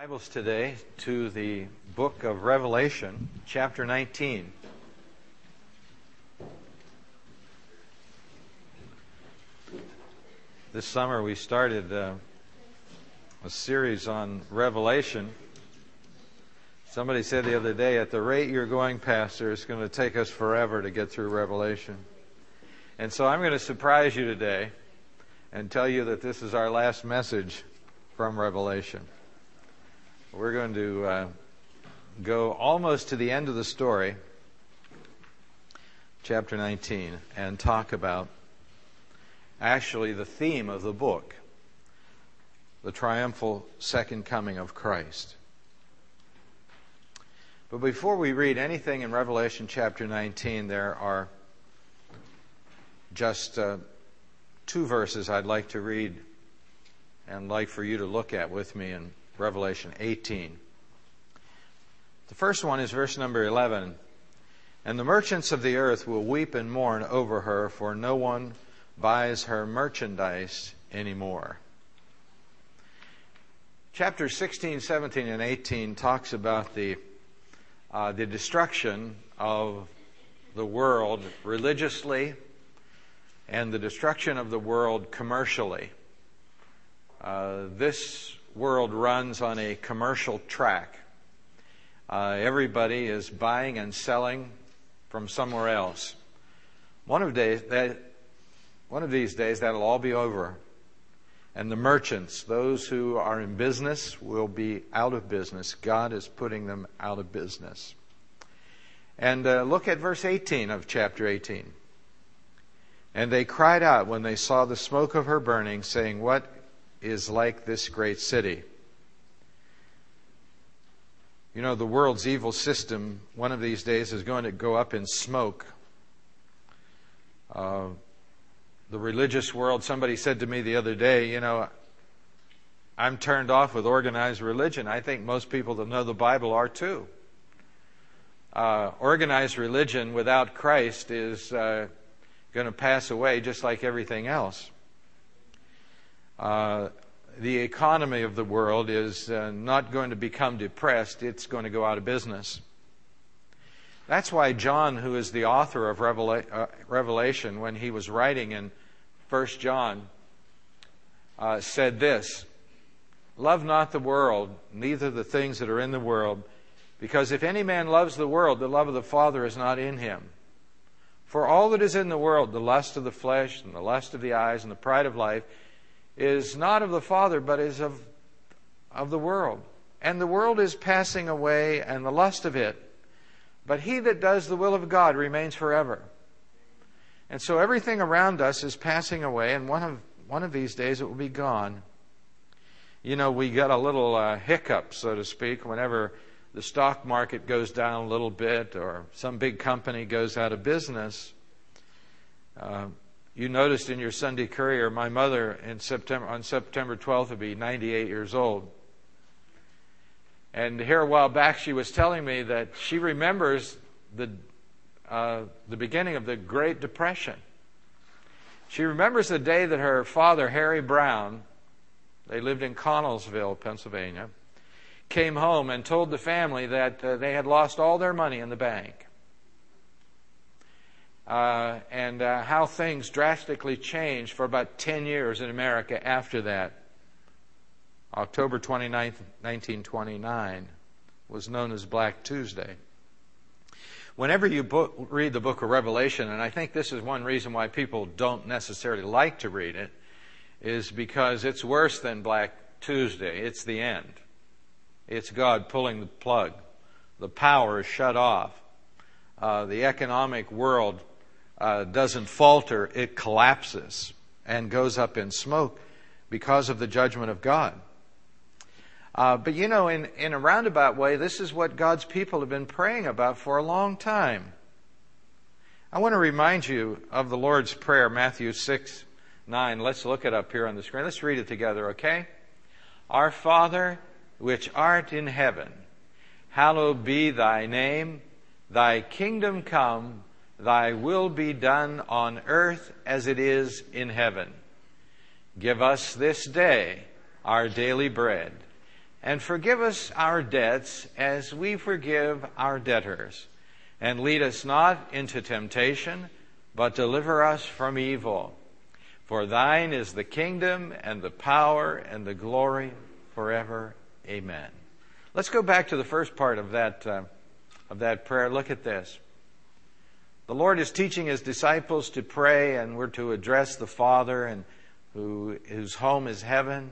Bibles today to the book of Revelation, chapter 19. This summer we started uh, a series on Revelation. Somebody said the other day, at the rate you're going, Pastor, it's going to take us forever to get through Revelation. And so I'm going to surprise you today and tell you that this is our last message from Revelation. We're going to uh, go almost to the end of the story, chapter 19, and talk about actually the theme of the book the triumphal second coming of Christ. But before we read anything in Revelation chapter 19, there are just uh, two verses I'd like to read and like for you to look at with me in Revelation 18. The first one is verse number 11. And the merchants of the earth will weep and mourn over her, for no one buys her merchandise anymore. Chapter 16, 17, and 18 talks about the, uh, the destruction of the world religiously and the destruction of the world commercially. Uh, this world runs on a commercial track. Uh, everybody is buying and selling from somewhere else. One of, that, one of these days, that'll all be over. And the merchants, those who are in business, will be out of business. God is putting them out of business. And uh, look at verse 18 of chapter 18. And they cried out when they saw the smoke of her burning, saying, What is like this great city? You know, the world's evil system, one of these days, is going to go up in smoke. Uh, the religious world, somebody said to me the other day, you know, I'm turned off with organized religion. I think most people that know the Bible are too. Uh, organized religion without Christ is uh, going to pass away just like everything else. Uh, the economy of the world is uh, not going to become depressed, it's going to go out of business. That's why John, who is the author of uh, Revelation, when he was writing in 1 John, uh, said this Love not the world, neither the things that are in the world, because if any man loves the world, the love of the Father is not in him. For all that is in the world, the lust of the flesh, and the lust of the eyes, and the pride of life, is not of the Father, but is of, of the world. And the world is passing away, and the lust of it. But he that does the will of God remains forever. And so everything around us is passing away, and one of, one of these days it will be gone. You know, we get a little uh, hiccup, so to speak, whenever the stock market goes down a little bit or some big company goes out of business. Uh, you noticed in your Sunday Courier, my mother in September, on September 12th will be 98 years old. And here a while back, she was telling me that she remembers the, uh, the beginning of the Great Depression. She remembers the day that her father, Harry Brown, they lived in Connellsville, Pennsylvania, came home and told the family that uh, they had lost all their money in the bank. Uh, and uh, how things drastically changed for about 10 years in America after that. October 29, 1929 was known as Black Tuesday. Whenever you book, read the book of Revelation, and I think this is one reason why people don't necessarily like to read it, is because it's worse than Black Tuesday. It's the end. It's God pulling the plug. The power is shut off. Uh, the economic world uh, doesn't falter, it collapses and goes up in smoke because of the judgment of God. Uh, but you know, in, in a roundabout way, this is what God's people have been praying about for a long time. I want to remind you of the Lord's Prayer, Matthew 6, 9. Let's look it up here on the screen. Let's read it together, okay? Our Father, which art in heaven, hallowed be thy name. Thy kingdom come, thy will be done on earth as it is in heaven. Give us this day our daily bread, and forgive us our debts as we forgive our debtors. And lead us not into temptation, but deliver us from evil. For thine is the kingdom and the power and the glory forever. Amen. Let's go back to the first part of that, uh, of that prayer. Look at this. The Lord is teaching his disciples to pray, and we're to address the Father, and who, whose home is heaven.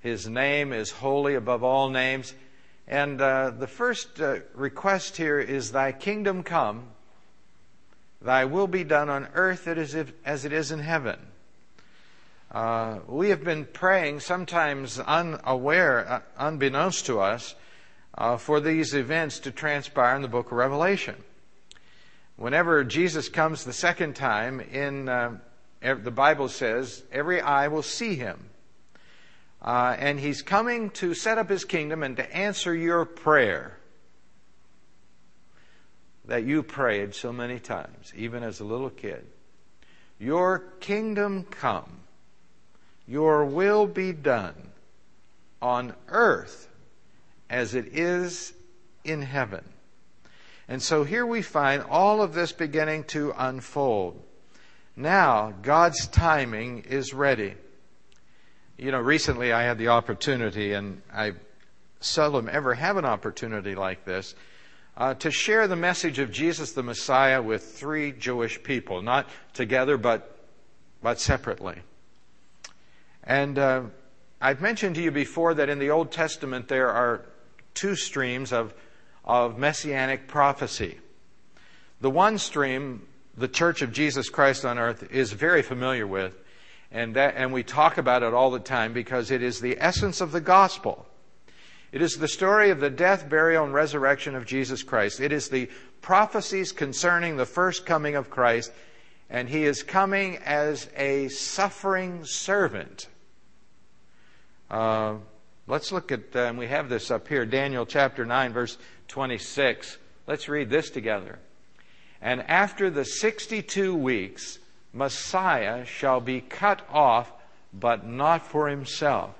His name is holy above all names. And uh, the first uh, request here is, Thy kingdom come, Thy will be done on earth as, it is in heaven. Uh, we have been praying, sometimes unaware, uh, unbeknownst to us, uh, for these events to transpire in the book of Revelation. Whenever Jesus comes the second time, in uh, the Bible says, every eye will see him. Uh, and he's coming to set up his kingdom and to answer your prayer that you prayed so many times, even as a little kid. Your kingdom come, your will be done on earth as it is in heaven. And so here we find all of this beginning to unfold. Now, God's timing is ready. You know, recently I had the opportunity, and I seldom ever have an opportunity like this, uh, to share the message of Jesus the Messiah with three Jewish people, not together, but, but separately. And uh, I've mentioned to you before that in the Old Testament there are two streams of, of messianic prophecy. The one stream, the Church of Jesus Christ on earth, is very familiar with and, that, and we talk about it all the time because it is the essence of the gospel. It is the story of the death, burial, and resurrection of Jesus Christ. It is the prophecies concerning the first coming of Christ, and he is coming as a suffering servant. Uh, let's look at, and we have this up here, Daniel chapter 9, verse 26. Let's read this together. And after the 62 weeks, Messiah shall be cut off, but not for himself.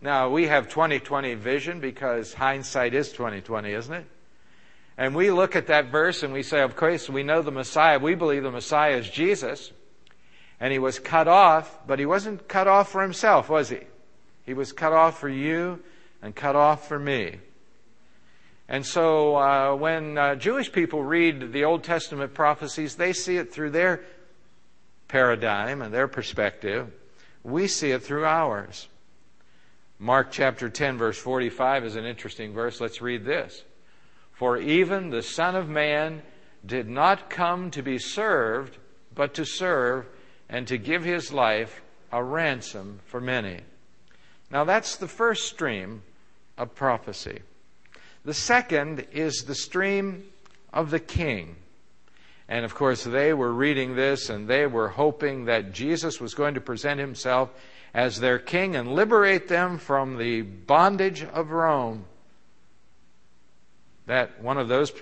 Now, we have 2020 vision because hindsight is 2020, isn't it? And we look at that verse and we say, of course, we know the Messiah. We believe the Messiah is Jesus. And he was cut off, but he wasn't cut off for himself, was he? He was cut off for you and cut off for me. And so uh, when uh, Jewish people read the Old Testament prophecies, they see it through their paradigm and their perspective. We see it through ours. Mark chapter 10, verse 45 is an interesting verse. Let's read this. For even the Son of Man did not come to be served, but to serve and to give his life a ransom for many. Now that's the first stream of prophecy. The second is the stream of the king. And of course, they were reading this and they were hoping that Jesus was going to present himself as their king and liberate them from the bondage of Rome. That one of those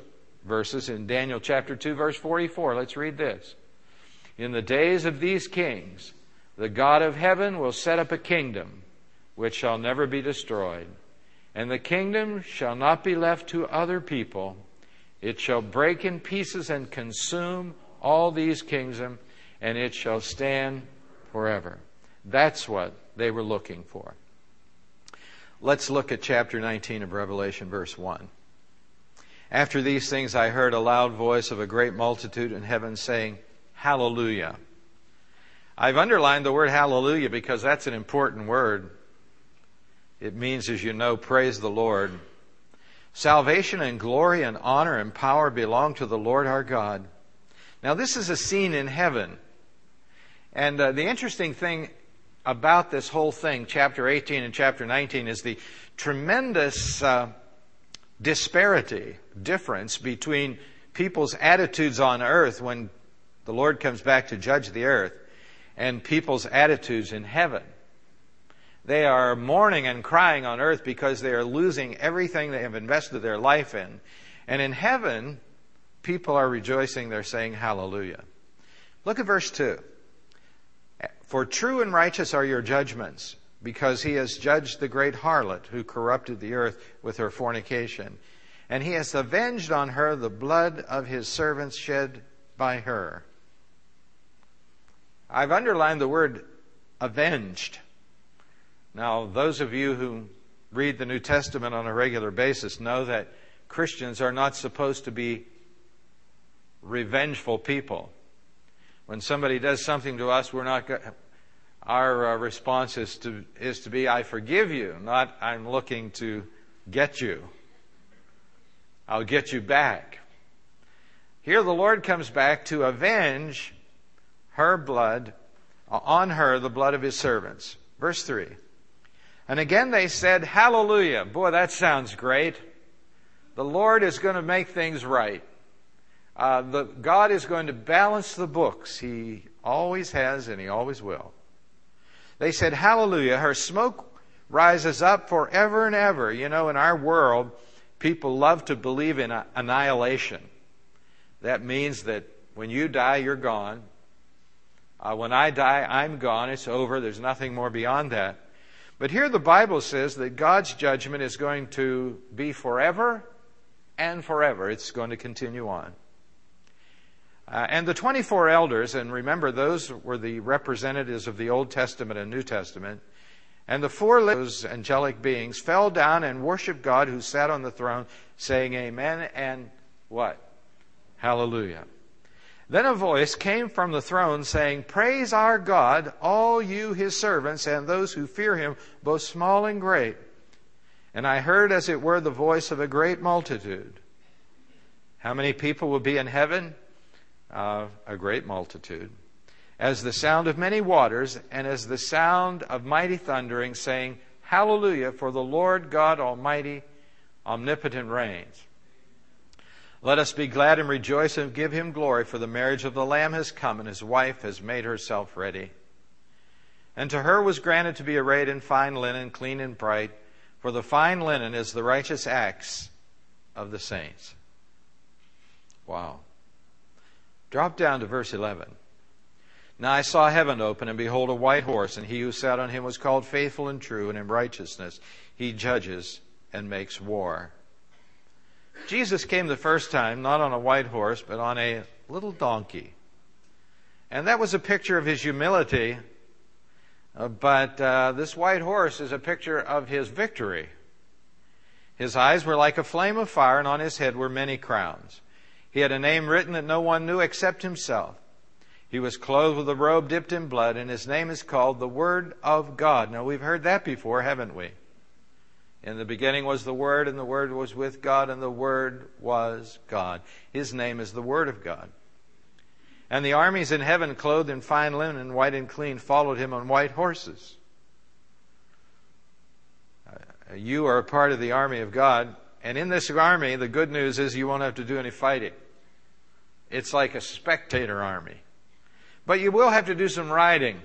verses in Daniel chapter 2 verse 44. Let's read this. In the days of these kings, the God of heaven will set up a kingdom which shall never be destroyed, and the kingdom shall not be left to other people it shall break in pieces and consume all these kingdoms, and it shall stand forever. That's what they were looking for. Let's look at chapter 19 of Revelation, verse 1. After these things, I heard a loud voice of a great multitude in heaven saying, Hallelujah. I've underlined the word hallelujah because that's an important word. It means, as you know, praise the Lord. Salvation and glory and honor and power belong to the Lord our God. Now, this is a scene in heaven. And uh, the interesting thing about this whole thing, chapter 18 and chapter 19, is the tremendous uh, disparity, difference between people's attitudes on earth when the Lord comes back to judge the earth and people's attitudes in heaven. They are mourning and crying on earth because they are losing everything they have invested their life in. And in heaven, people are rejoicing. They're saying hallelujah. Look at verse 2. For true and righteous are your judgments, because he has judged the great harlot who corrupted the earth with her fornication. And he has avenged on her the blood of his servants shed by her. I've underlined the word avenged. Now, those of you who read the New Testament on a regular basis know that Christians are not supposed to be revengeful people. When somebody does something to us, we're not our uh, response is to is to be I forgive you, not I'm looking to get you. I'll get you back. Here the Lord comes back to avenge her blood on her the blood of his servants. Verse 3. And again they said, Hallelujah. Boy, that sounds great. The Lord is going to make things right. Uh, the, God is going to balance the books. He always has and He always will. They said, Hallelujah. Her smoke rises up forever and ever. You know, in our world, people love to believe in annihilation. That means that when you die, you're gone. Uh, when I die, I'm gone. It's over. There's nothing more beyond that. But here the Bible says that God's judgment is going to be forever and forever. It's going to continue on. Uh, and the 24 elders, and remember those were the representatives of the Old Testament and New Testament, and the four those angelic beings fell down and worshiped God who sat on the throne, saying Amen and what? Hallelujah. Then a voice came from the throne saying, Praise our God, all you his servants, and those who fear him, both small and great. And I heard, as it were, the voice of a great multitude. How many people will be in heaven? Uh, a great multitude. As the sound of many waters, and as the sound of mighty thundering, saying, Hallelujah, for the Lord God Almighty, omnipotent reigns. Let us be glad and rejoice and give him glory, for the marriage of the Lamb has come, and his wife has made herself ready. And to her was granted to be arrayed in fine linen, clean and bright, for the fine linen is the righteous acts of the saints. Wow. Drop down to verse 11. Now I saw heaven open, and behold, a white horse, and he who sat on him was called faithful and true, and in righteousness he judges and makes war. Jesus came the first time not on a white horse, but on a little donkey. And that was a picture of his humility. Uh, but uh, this white horse is a picture of his victory. His eyes were like a flame of fire, and on his head were many crowns. He had a name written that no one knew except himself. He was clothed with a robe dipped in blood, and his name is called the Word of God. Now, we've heard that before, haven't we? In the beginning was the Word, and the Word was with God, and the Word was God. His name is the Word of God. And the armies in heaven, clothed in fine linen, white and clean, followed him on white horses. Uh, you are a part of the army of God, and in this army, the good news is you won't have to do any fighting. It's like a spectator army. But you will have to do some riding,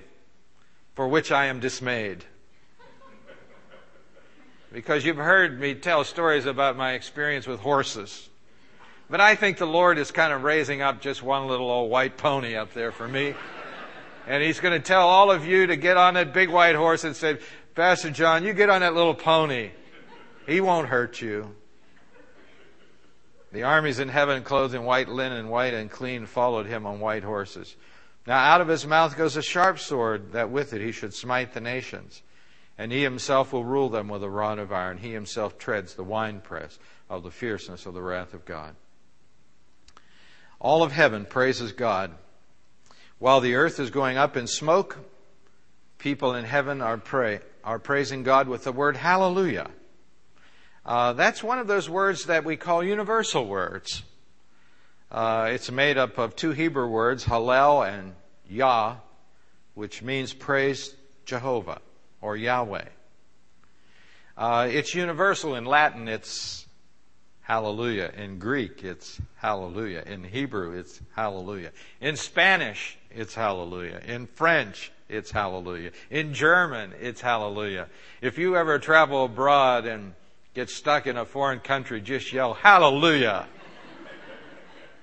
for which I am dismayed because you've heard me tell stories about my experience with horses. But I think the Lord is kind of raising up just one little old white pony up there for me. And He's going to tell all of you to get on that big white horse and say, Pastor John, you get on that little pony. He won't hurt you. The armies in heaven, clothed in white linen, white and clean, followed him on white horses. Now out of his mouth goes a sharp sword, that with it he should smite the nations and he himself will rule them with a rod of iron. He himself treads the winepress of the fierceness of the wrath of God. All of heaven praises God. While the earth is going up in smoke, people in heaven are, pray, are praising God with the word hallelujah. Uh, that's one of those words that we call universal words. Uh, it's made up of two Hebrew words, hallel and yah, which means praise Jehovah or Yahweh. Uh, it's universal. In Latin, it's hallelujah. In Greek, it's hallelujah. In Hebrew, it's hallelujah. In Spanish, it's hallelujah. In French, it's hallelujah. In German, it's hallelujah. If you ever travel abroad and get stuck in a foreign country, just yell hallelujah.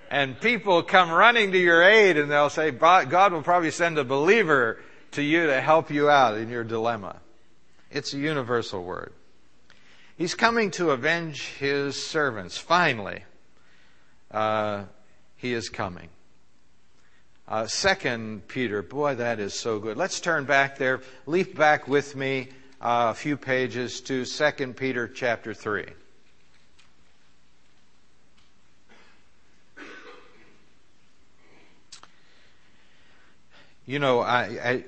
and people come running to your aid and they'll say, God will probably send a believer to you to help you out in your dilemma. It's a universal word. He's coming to avenge his servants. Finally, uh, he is coming. Uh, Second Peter, boy, that is so good. Let's turn back there. Leap back with me uh, a few pages to Second Peter chapter three. You know, I,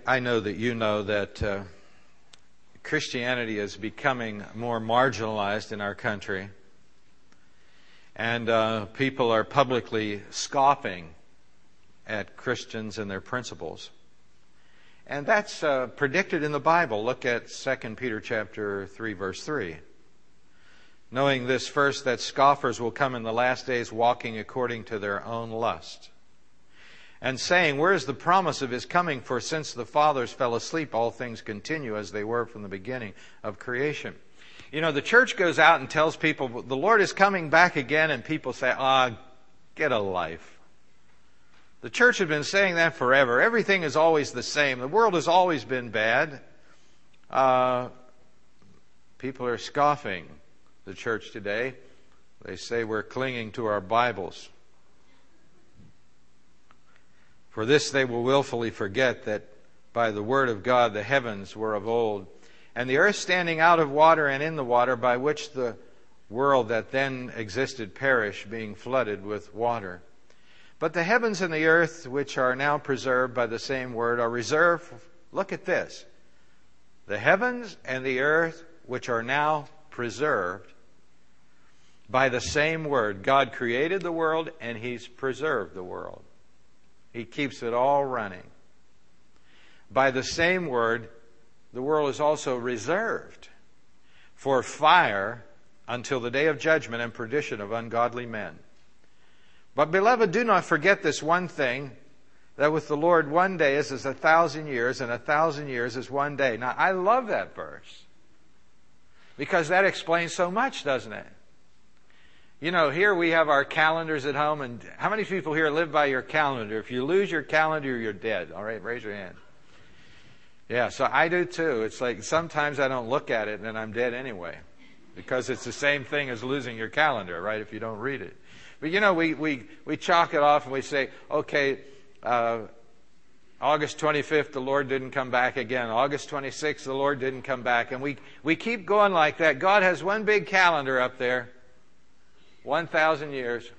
I, I know that you know that uh, Christianity is becoming more marginalized in our country. And uh, people are publicly scoffing at Christians and their principles. And that's uh, predicted in the Bible. Look at 2 Peter chapter 3 verse 3. Knowing this first that scoffers will come in the last days walking according to their own lust and saying, Where is the promise of his coming? For since the fathers fell asleep, all things continue as they were from the beginning of creation. You know, the church goes out and tells people, the Lord is coming back again, and people say, ah, get a life. The church has been saying that forever. Everything is always the same. The world has always been bad. Uh, people are scoffing the church today. They say we're clinging to our Bibles. For this they will wilfully forget that by the word of God the heavens were of old, and the earth standing out of water and in the water, by which the world that then existed perished, being flooded with water. But the heavens and the earth, which are now preserved by the same word, are reserved. Look at this. The heavens and the earth, which are now preserved by the same word. God created the world and He's preserved the world. He keeps it all running. By the same word, the world is also reserved for fire until the day of judgment and perdition of ungodly men. But beloved, do not forget this one thing, that with the Lord one day is as a thousand years, and a thousand years is one day. Now, I love that verse. Because that explains so much, doesn't it? You know, here we have our calendars at home, and how many people here live by your calendar? If you lose your calendar, you're dead. All right, raise your hand. Yeah, so I do too. It's like sometimes I don't look at it, and then I'm dead anyway, because it's the same thing as losing your calendar, right? If you don't read it. But you know, we we we chalk it off and we say, okay. Uh, August 25th, the Lord didn't come back again. August 26th, the Lord didn't come back. And we, we keep going like that. God has one big calendar up there. 1,000 years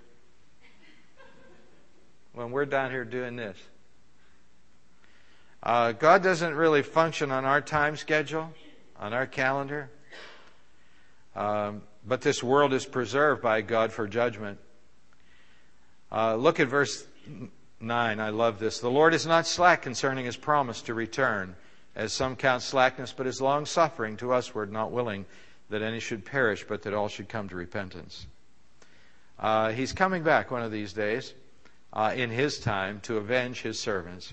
when we're down here doing this. Uh, God doesn't really function on our time schedule, on our calendar. Um, but this world is preserved by God for judgment. Uh, look at verse 9. I love this. The Lord is not slack concerning his promise to return, as some count slackness, but is long suffering to usward, not willing that any should perish, but that all should come to repentance. Uh, he's coming back one of these days uh, in his time to avenge his servants.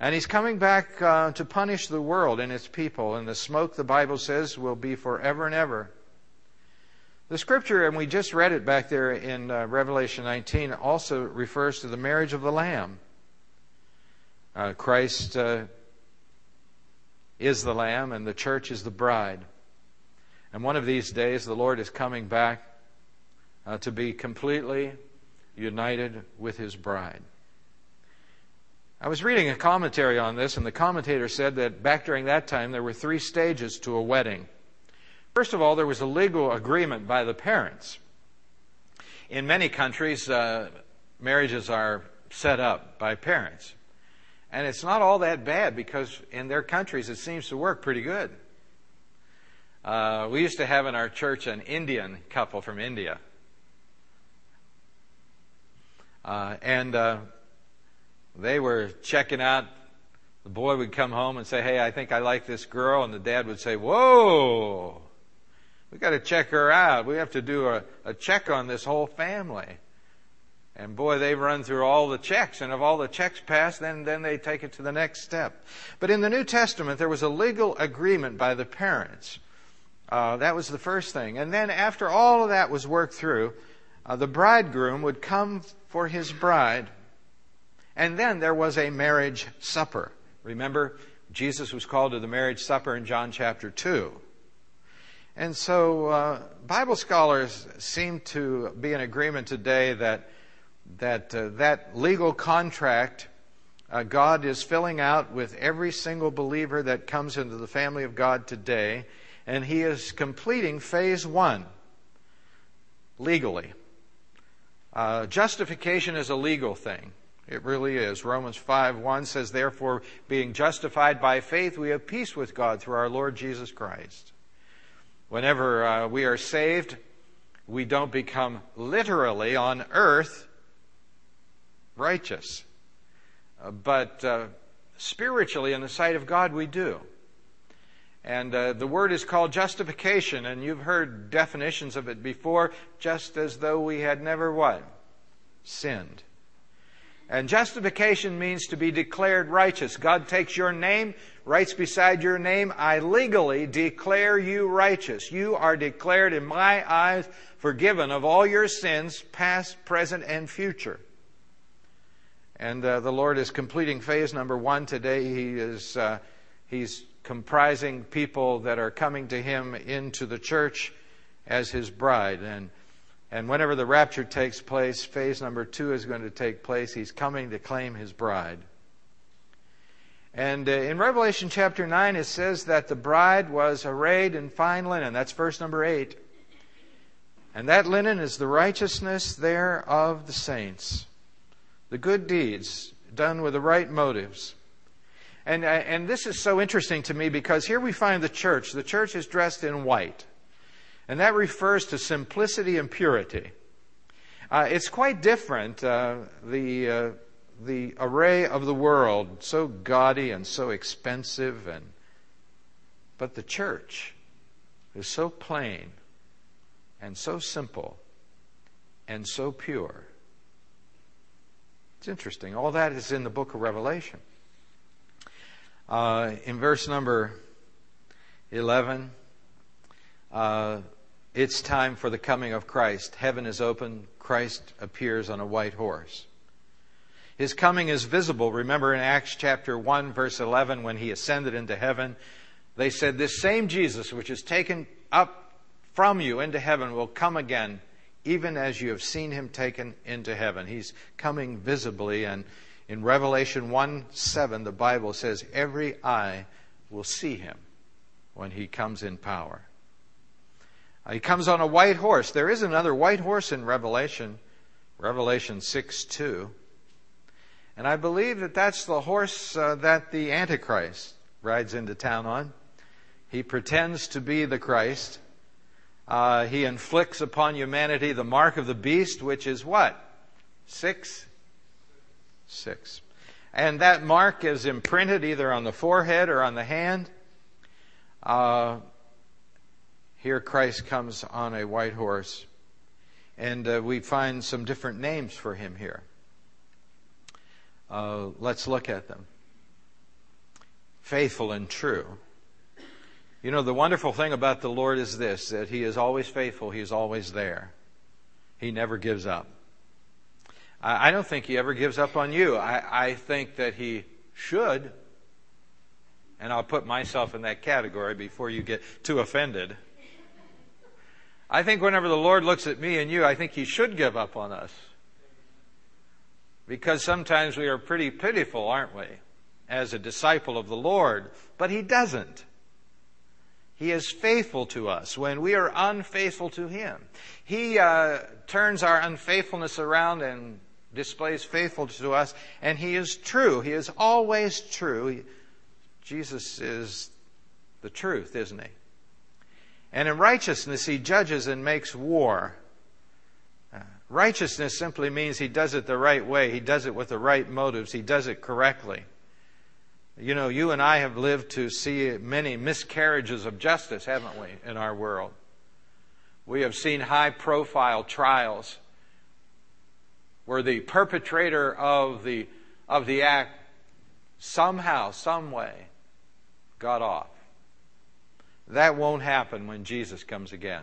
And he's coming back uh, to punish the world and its people. And the smoke, the Bible says, will be forever and ever. The scripture, and we just read it back there in uh, Revelation 19, also refers to the marriage of the Lamb. Uh, Christ uh, is the Lamb, and the church is the bride. And one of these days, the Lord is coming back uh, to be completely united with his bride. I was reading a commentary on this, and the commentator said that back during that time there were three stages to a wedding. First of all, there was a legal agreement by the parents. In many countries, uh, marriages are set up by parents. And it's not all that bad because in their countries it seems to work pretty good. Uh, we used to have in our church an Indian couple from India. Uh, and uh, they were checking out. The boy would come home and say, Hey, I think I like this girl. And the dad would say, Whoa, we got to check her out. We have to do a, a check on this whole family. And boy, they run through all the checks, and if all the checks pass, then, then they take it to the next step. But in the New Testament, there was a legal agreement by the parents. Uh, that was the first thing. And then after all of that was worked through, uh, the bridegroom would come for his bride. And then there was a marriage supper. Remember, Jesus was called to the marriage supper in John chapter 2. And so, uh, Bible scholars seem to be in agreement today that that uh, that legal contract uh, God is filling out with every single believer that comes into the family of God today, and He is completing phase one legally. Uh, justification is a legal thing. It really is. Romans 5 1 says, Therefore, being justified by faith, we have peace with God through our Lord Jesus Christ. Whenever uh, we are saved, we don't become literally on earth righteous. Uh, but uh, spiritually, in the sight of God, we do. And uh, the word is called justification, and you've heard definitions of it before, just as though we had never what? Sinned. And justification means to be declared righteous. God takes your name, writes beside your name, I legally declare you righteous. You are declared in my eyes forgiven of all your sins, past, present, and future. And uh, the Lord is completing phase number one today. He is uh, He's comprising people that are coming to Him into the church as His bride. And and whenever the rapture takes place, phase number two is going to take place. He's coming to claim his bride. And uh, in Revelation chapter 9, it says that the bride was arrayed in fine linen. That's verse number 8. And that linen is the righteousness there of the saints, the good deeds done with the right motives. And, uh, and this is so interesting to me because here we find the church. The church is dressed in white. And that refers to simplicity and purity. Uh, it's quite different, uh, the, uh, the array of the world, so gaudy and so expensive, and, but the church is so plain and so simple and so pure. It's interesting. All that is in the book of Revelation. Uh, in verse number 11, uh, it's time for the coming of Christ. Heaven is open. Christ appears on a white horse. His coming is visible. Remember in Acts chapter 1 verse 11 when he ascended into heaven, they said, this same Jesus which is taken up from you into heaven will come again, even as you have seen him taken into heaven. He's coming visibly and in Revelation 1 7, the Bible says, every eye will see him when he comes in power. Uh, he comes on a white horse. There is another white horse in Revelation, Revelation 6 2. And I believe that that's the horse uh, that the Antichrist rides into town on. He pretends to be the Christ. Uh, he inflicts upon humanity the mark of the beast, which is what? Six? Six. And that mark is imprinted either on the forehead or on the hand. Uh, here Christ comes on a white horse, and uh, we find some different names for him here. Uh, let's look at them. Faithful and true. You know, the wonderful thing about the Lord is this that He is always faithful, He is always there. He never gives up. I, don't think He ever gives up on you. I, I think that He should. And I'll put myself in that category before you get too offended. I think whenever the Lord looks at me and you, I think He should give up on us. Because sometimes we are pretty pitiful, aren't we? As a disciple of the Lord. But He doesn't. He is faithful to us when we are unfaithful to Him. He uh, turns our unfaithfulness around and displays faithfulness to us, and He is true. He is always true. He, Jesus is the truth, isn't He? And in righteousness, he judges and makes war. Uh, righteousness simply means he does it the right way. He does it with the right motives. He does it correctly. You know, you and I have lived to see many miscarriages of justice, haven't we, in our world? We have seen high profile trials where the perpetrator of the, of the act somehow, some way, got off. That won't happen when Jesus comes again.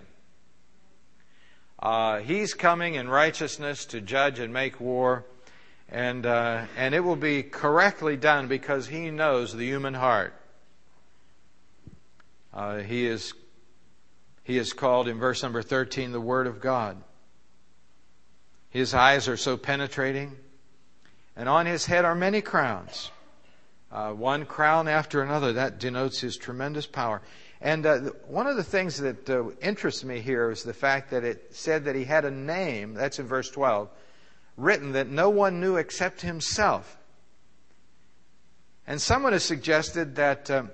Uh, he's coming in righteousness to judge and make war, and uh, and it will be correctly done because he knows the human heart. Uh, he is he is called in verse number 13 the Word of God. His eyes are so penetrating, and on his head are many crowns. Uh, one crown after another. That denotes his tremendous power. And uh, one of the things that uh, interests me here is the fact that it said that he had a name, that's in verse 12, written that no one knew except himself. And someone has suggested that, um,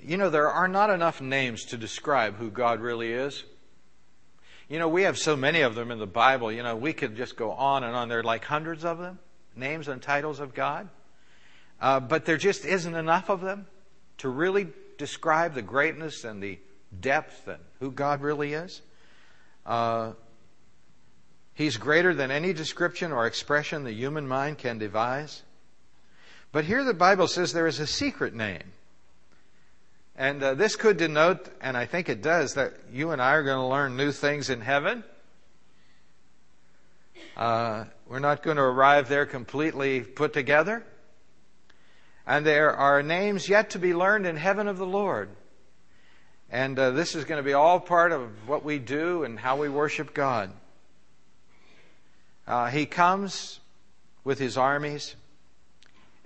you know, there are not enough names to describe who God really is. You know, we have so many of them in the Bible, you know, we could just go on and on. There are like hundreds of them, names and titles of God. Uh, but there just isn't enough of them to really describe the greatness and the depth and who God really is. Uh, he's greater than any description or expression the human mind can devise. But here the Bible says there is a secret name. And uh, this could denote, and I think it does, that you and I are going to learn new things in heaven. Uh, we're not going to arrive there completely put together. And there are names yet to be learned in heaven of the Lord. And uh, this is going to be all part of what we do and how we worship God. Uh, he comes with his armies,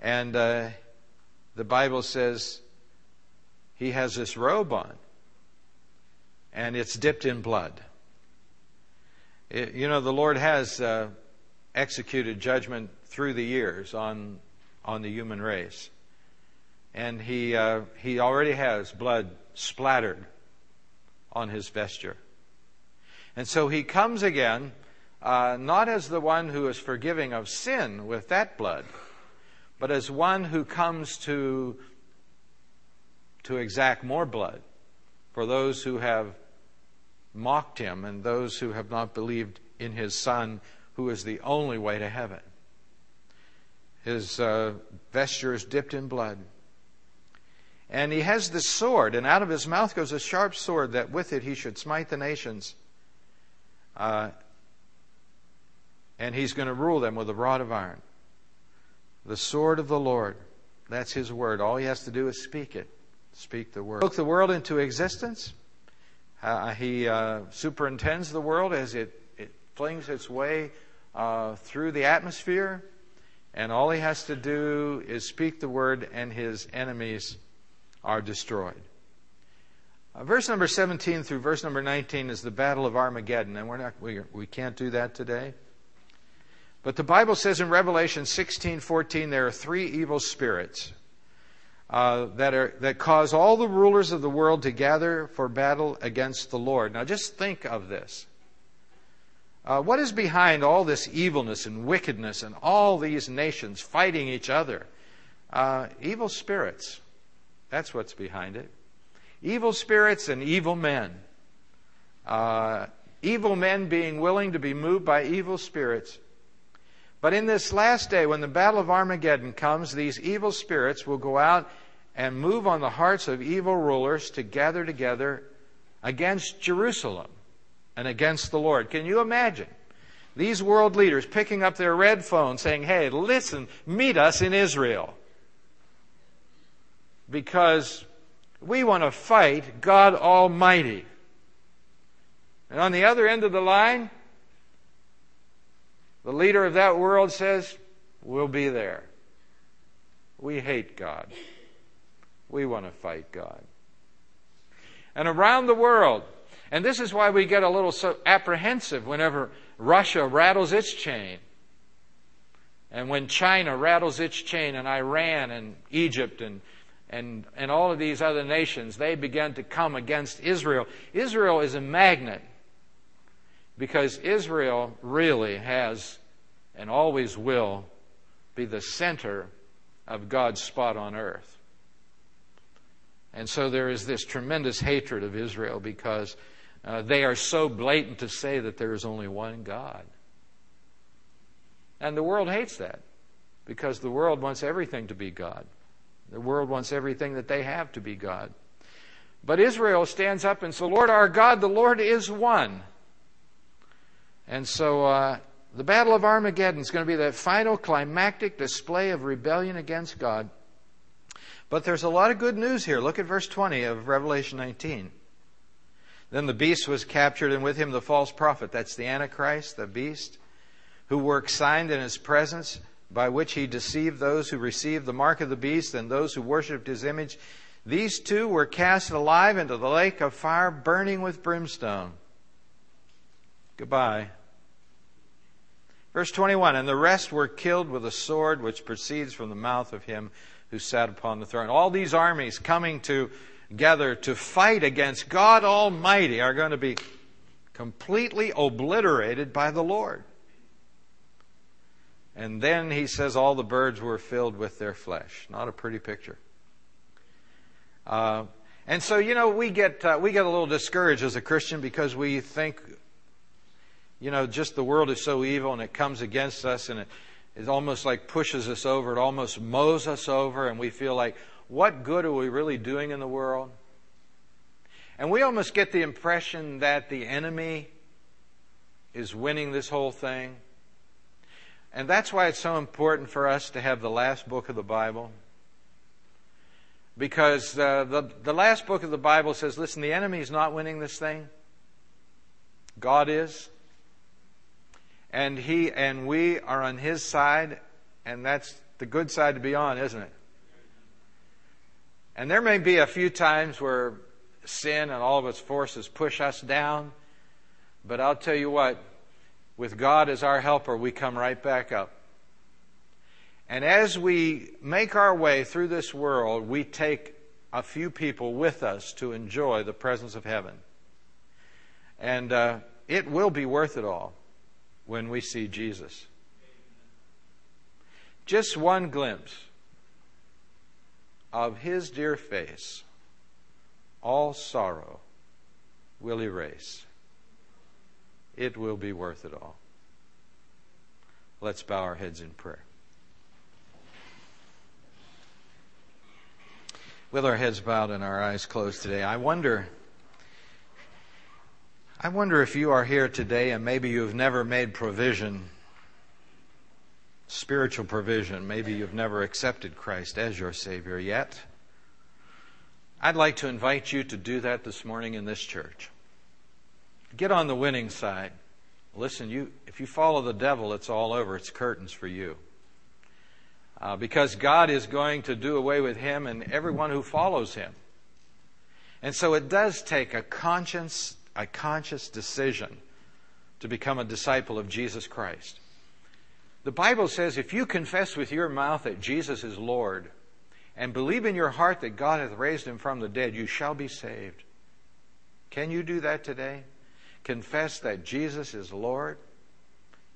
and uh, the Bible says he has this robe on, and it's dipped in blood. It, you know, the Lord has uh, executed judgment through the years on on the human race. And he, uh, he already has blood splattered on his vesture. And so he comes again, uh, not as the one who is forgiving of sin with that blood, but as one who comes to, to exact more blood for those who have mocked him and those who have not believed in his Son, who is the only way to heaven. His uh, vesture is dipped in blood. And he has this sword, and out of his mouth goes a sharp sword that with it he should smite the nations. Uh, and he's going to rule them with a rod of iron. The sword of the Lord. That's his word. All he has to do is speak it. Speak the word. Spoke the world into existence. Uh, he uh, superintends the world as it, it flings its way uh, through the atmosphere and all he has to do is speak the word, and his enemies are destroyed. Uh, verse number 17 through verse number 19 is the battle of Armageddon, and we're not, we, we can't do that today. But the Bible says in Revelation 16:14 there are three evil spirits uh, that are that cause all the rulers of the world to gather for battle against the Lord. Now, just think of this. Uh, what is behind all this evilness and wickedness and all these nations fighting each other? Uh, evil spirits. That's what's behind it. Evil spirits and evil men. Uh, evil men being willing to be moved by evil spirits. But in this last day, when the battle of Armageddon comes, these evil spirits will go out and move on the hearts of evil rulers to gather together against Jerusalem and against the Lord. Can you imagine? These world leaders picking up their red phone saying, hey, listen, meet us in Israel. Because we want to fight God Almighty. And on the other end of the line, the leader of that world says, We'll be there. We hate God. We want to fight God. And around the world, and this is why we get a little so apprehensive whenever Russia rattles its chain. And when China rattles its chain and Iran and Egypt and, and, and all of these other nations, they begin to come against Israel. Israel is a magnet because Israel really has and always will be the center of God's spot on earth. And so there is this tremendous hatred of Israel because uh, they are so blatant to say that there is only one God. And the world hates that because the world wants everything to be God. The world wants everything that they have to be God. But Israel stands up and says, Lord our God, the Lord is one. And so uh, the Battle of Armageddon is going to be that final climactic display of rebellion against God. But there's a lot of good news here. Look at verse 20 of Revelation 19. Then the beast was captured, and with him the false prophet. That's the Antichrist, the beast, who worked signs in his presence, by which he deceived those who received the mark of the beast and those who worshipped his image. These two were cast alive into the lake of fire, burning with brimstone. Goodbye. Verse 21 And the rest were killed with a sword which proceeds from the mouth of him who sat upon the throne. All these armies coming together to fight against God Almighty are going to be completely obliterated by the Lord. And then he says all the birds were filled with their flesh. Not a pretty picture. Uh, and so, you know, we get, uh, we get a little discouraged as a Christian because we think, you know, just the world is so evil and it comes against us and it, it almost like pushes us over. It almost mows us over and we feel like, what good are we really doing in the world? And we almost get the impression that the enemy is winning this whole thing. And that's why it's so important for us to have the last book of the Bible. Because uh, the, the last book of the Bible says, listen, the enemy is not winning this thing. God is. And he and we are on his side, and that's the good side to be on, isn't it? And there may be a few times where sin and all of its forces push us down, but I'll tell you what, with God as our helper, we come right back up. And as we make our way through this world, we take a few people with us to enjoy the presence of heaven. And uh, it will be worth it all when we see Jesus. Just one glimpse of his dear face, all sorrow will erase. It will be worth it all. Let's bow our heads in prayer. with our heads bowed and our eyes closed today, I wonder. I wonder if you are here today and maybe you've never made provision, spiritual provision. Maybe you've never accepted Christ as your Savior yet. I'd like to invite you to do that this morning in this church. Get on the winning side. Listen, you, if you follow the devil, it's all over. It's curtains for you uh, because God is going to do away with him and everyone who follows him. And so it does take a conscious, a conscious decision to become a disciple of Jesus Christ. The Bible says if you confess with your mouth that Jesus is Lord and believe in your heart that God hath raised him from the dead, you shall be saved. Can you do that today? Confess that Jesus is Lord.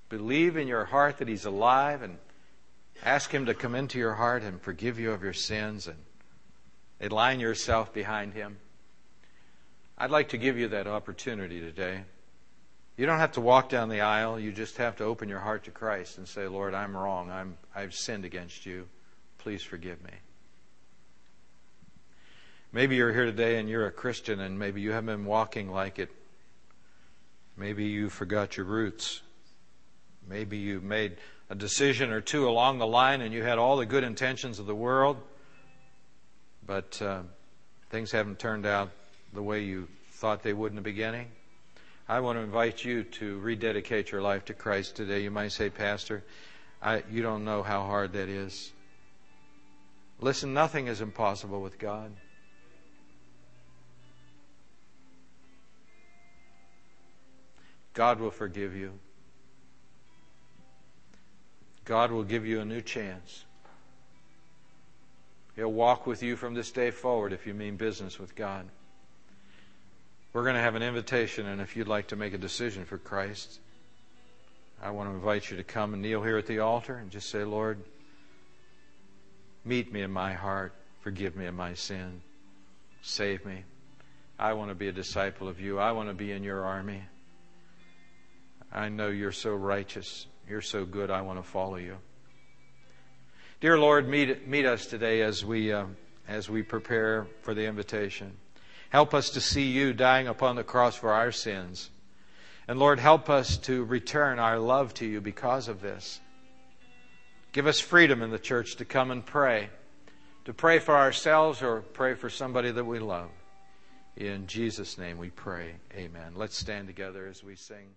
Believe in your heart that he's alive and Ask Him to come into your heart and forgive you of your sins and align yourself behind Him. I'd like to give you that opportunity today. You don't have to walk down the aisle. You just have to open your heart to Christ and say, Lord, I'm wrong. I'm, I've sinned against you. Please forgive me. Maybe you're here today and you're a Christian and maybe you haven't been walking like it. Maybe you forgot your roots. Maybe you made a decision or two along the line and you had all the good intentions of the world, but uh, things haven't turned out the way you thought they would in the beginning. I want to invite you to rededicate your life to Christ today. You might say, Pastor, I, you don't know how hard that is. Listen, nothing is impossible with God. God will forgive you. God will give you a new chance. He'll walk with you from this day forward if you mean business with God. We're going to have an invitation, and if you'd like to make a decision for Christ, I want to invite you to come and kneel here at the altar and just say, Lord, meet me in my heart. Forgive me of my sin. Save me. I want to be a disciple of you. I want to be in your army. I know you're so righteous. You're so good. I want to follow you. Dear Lord, meet, meet us today as we, uh, as we prepare for the invitation. Help us to see you dying upon the cross for our sins. And Lord, help us to return our love to you because of this. Give us freedom in the church to come and pray, to pray for ourselves or pray for somebody that we love. In Jesus' name we pray. Amen. Let's stand together as we sing.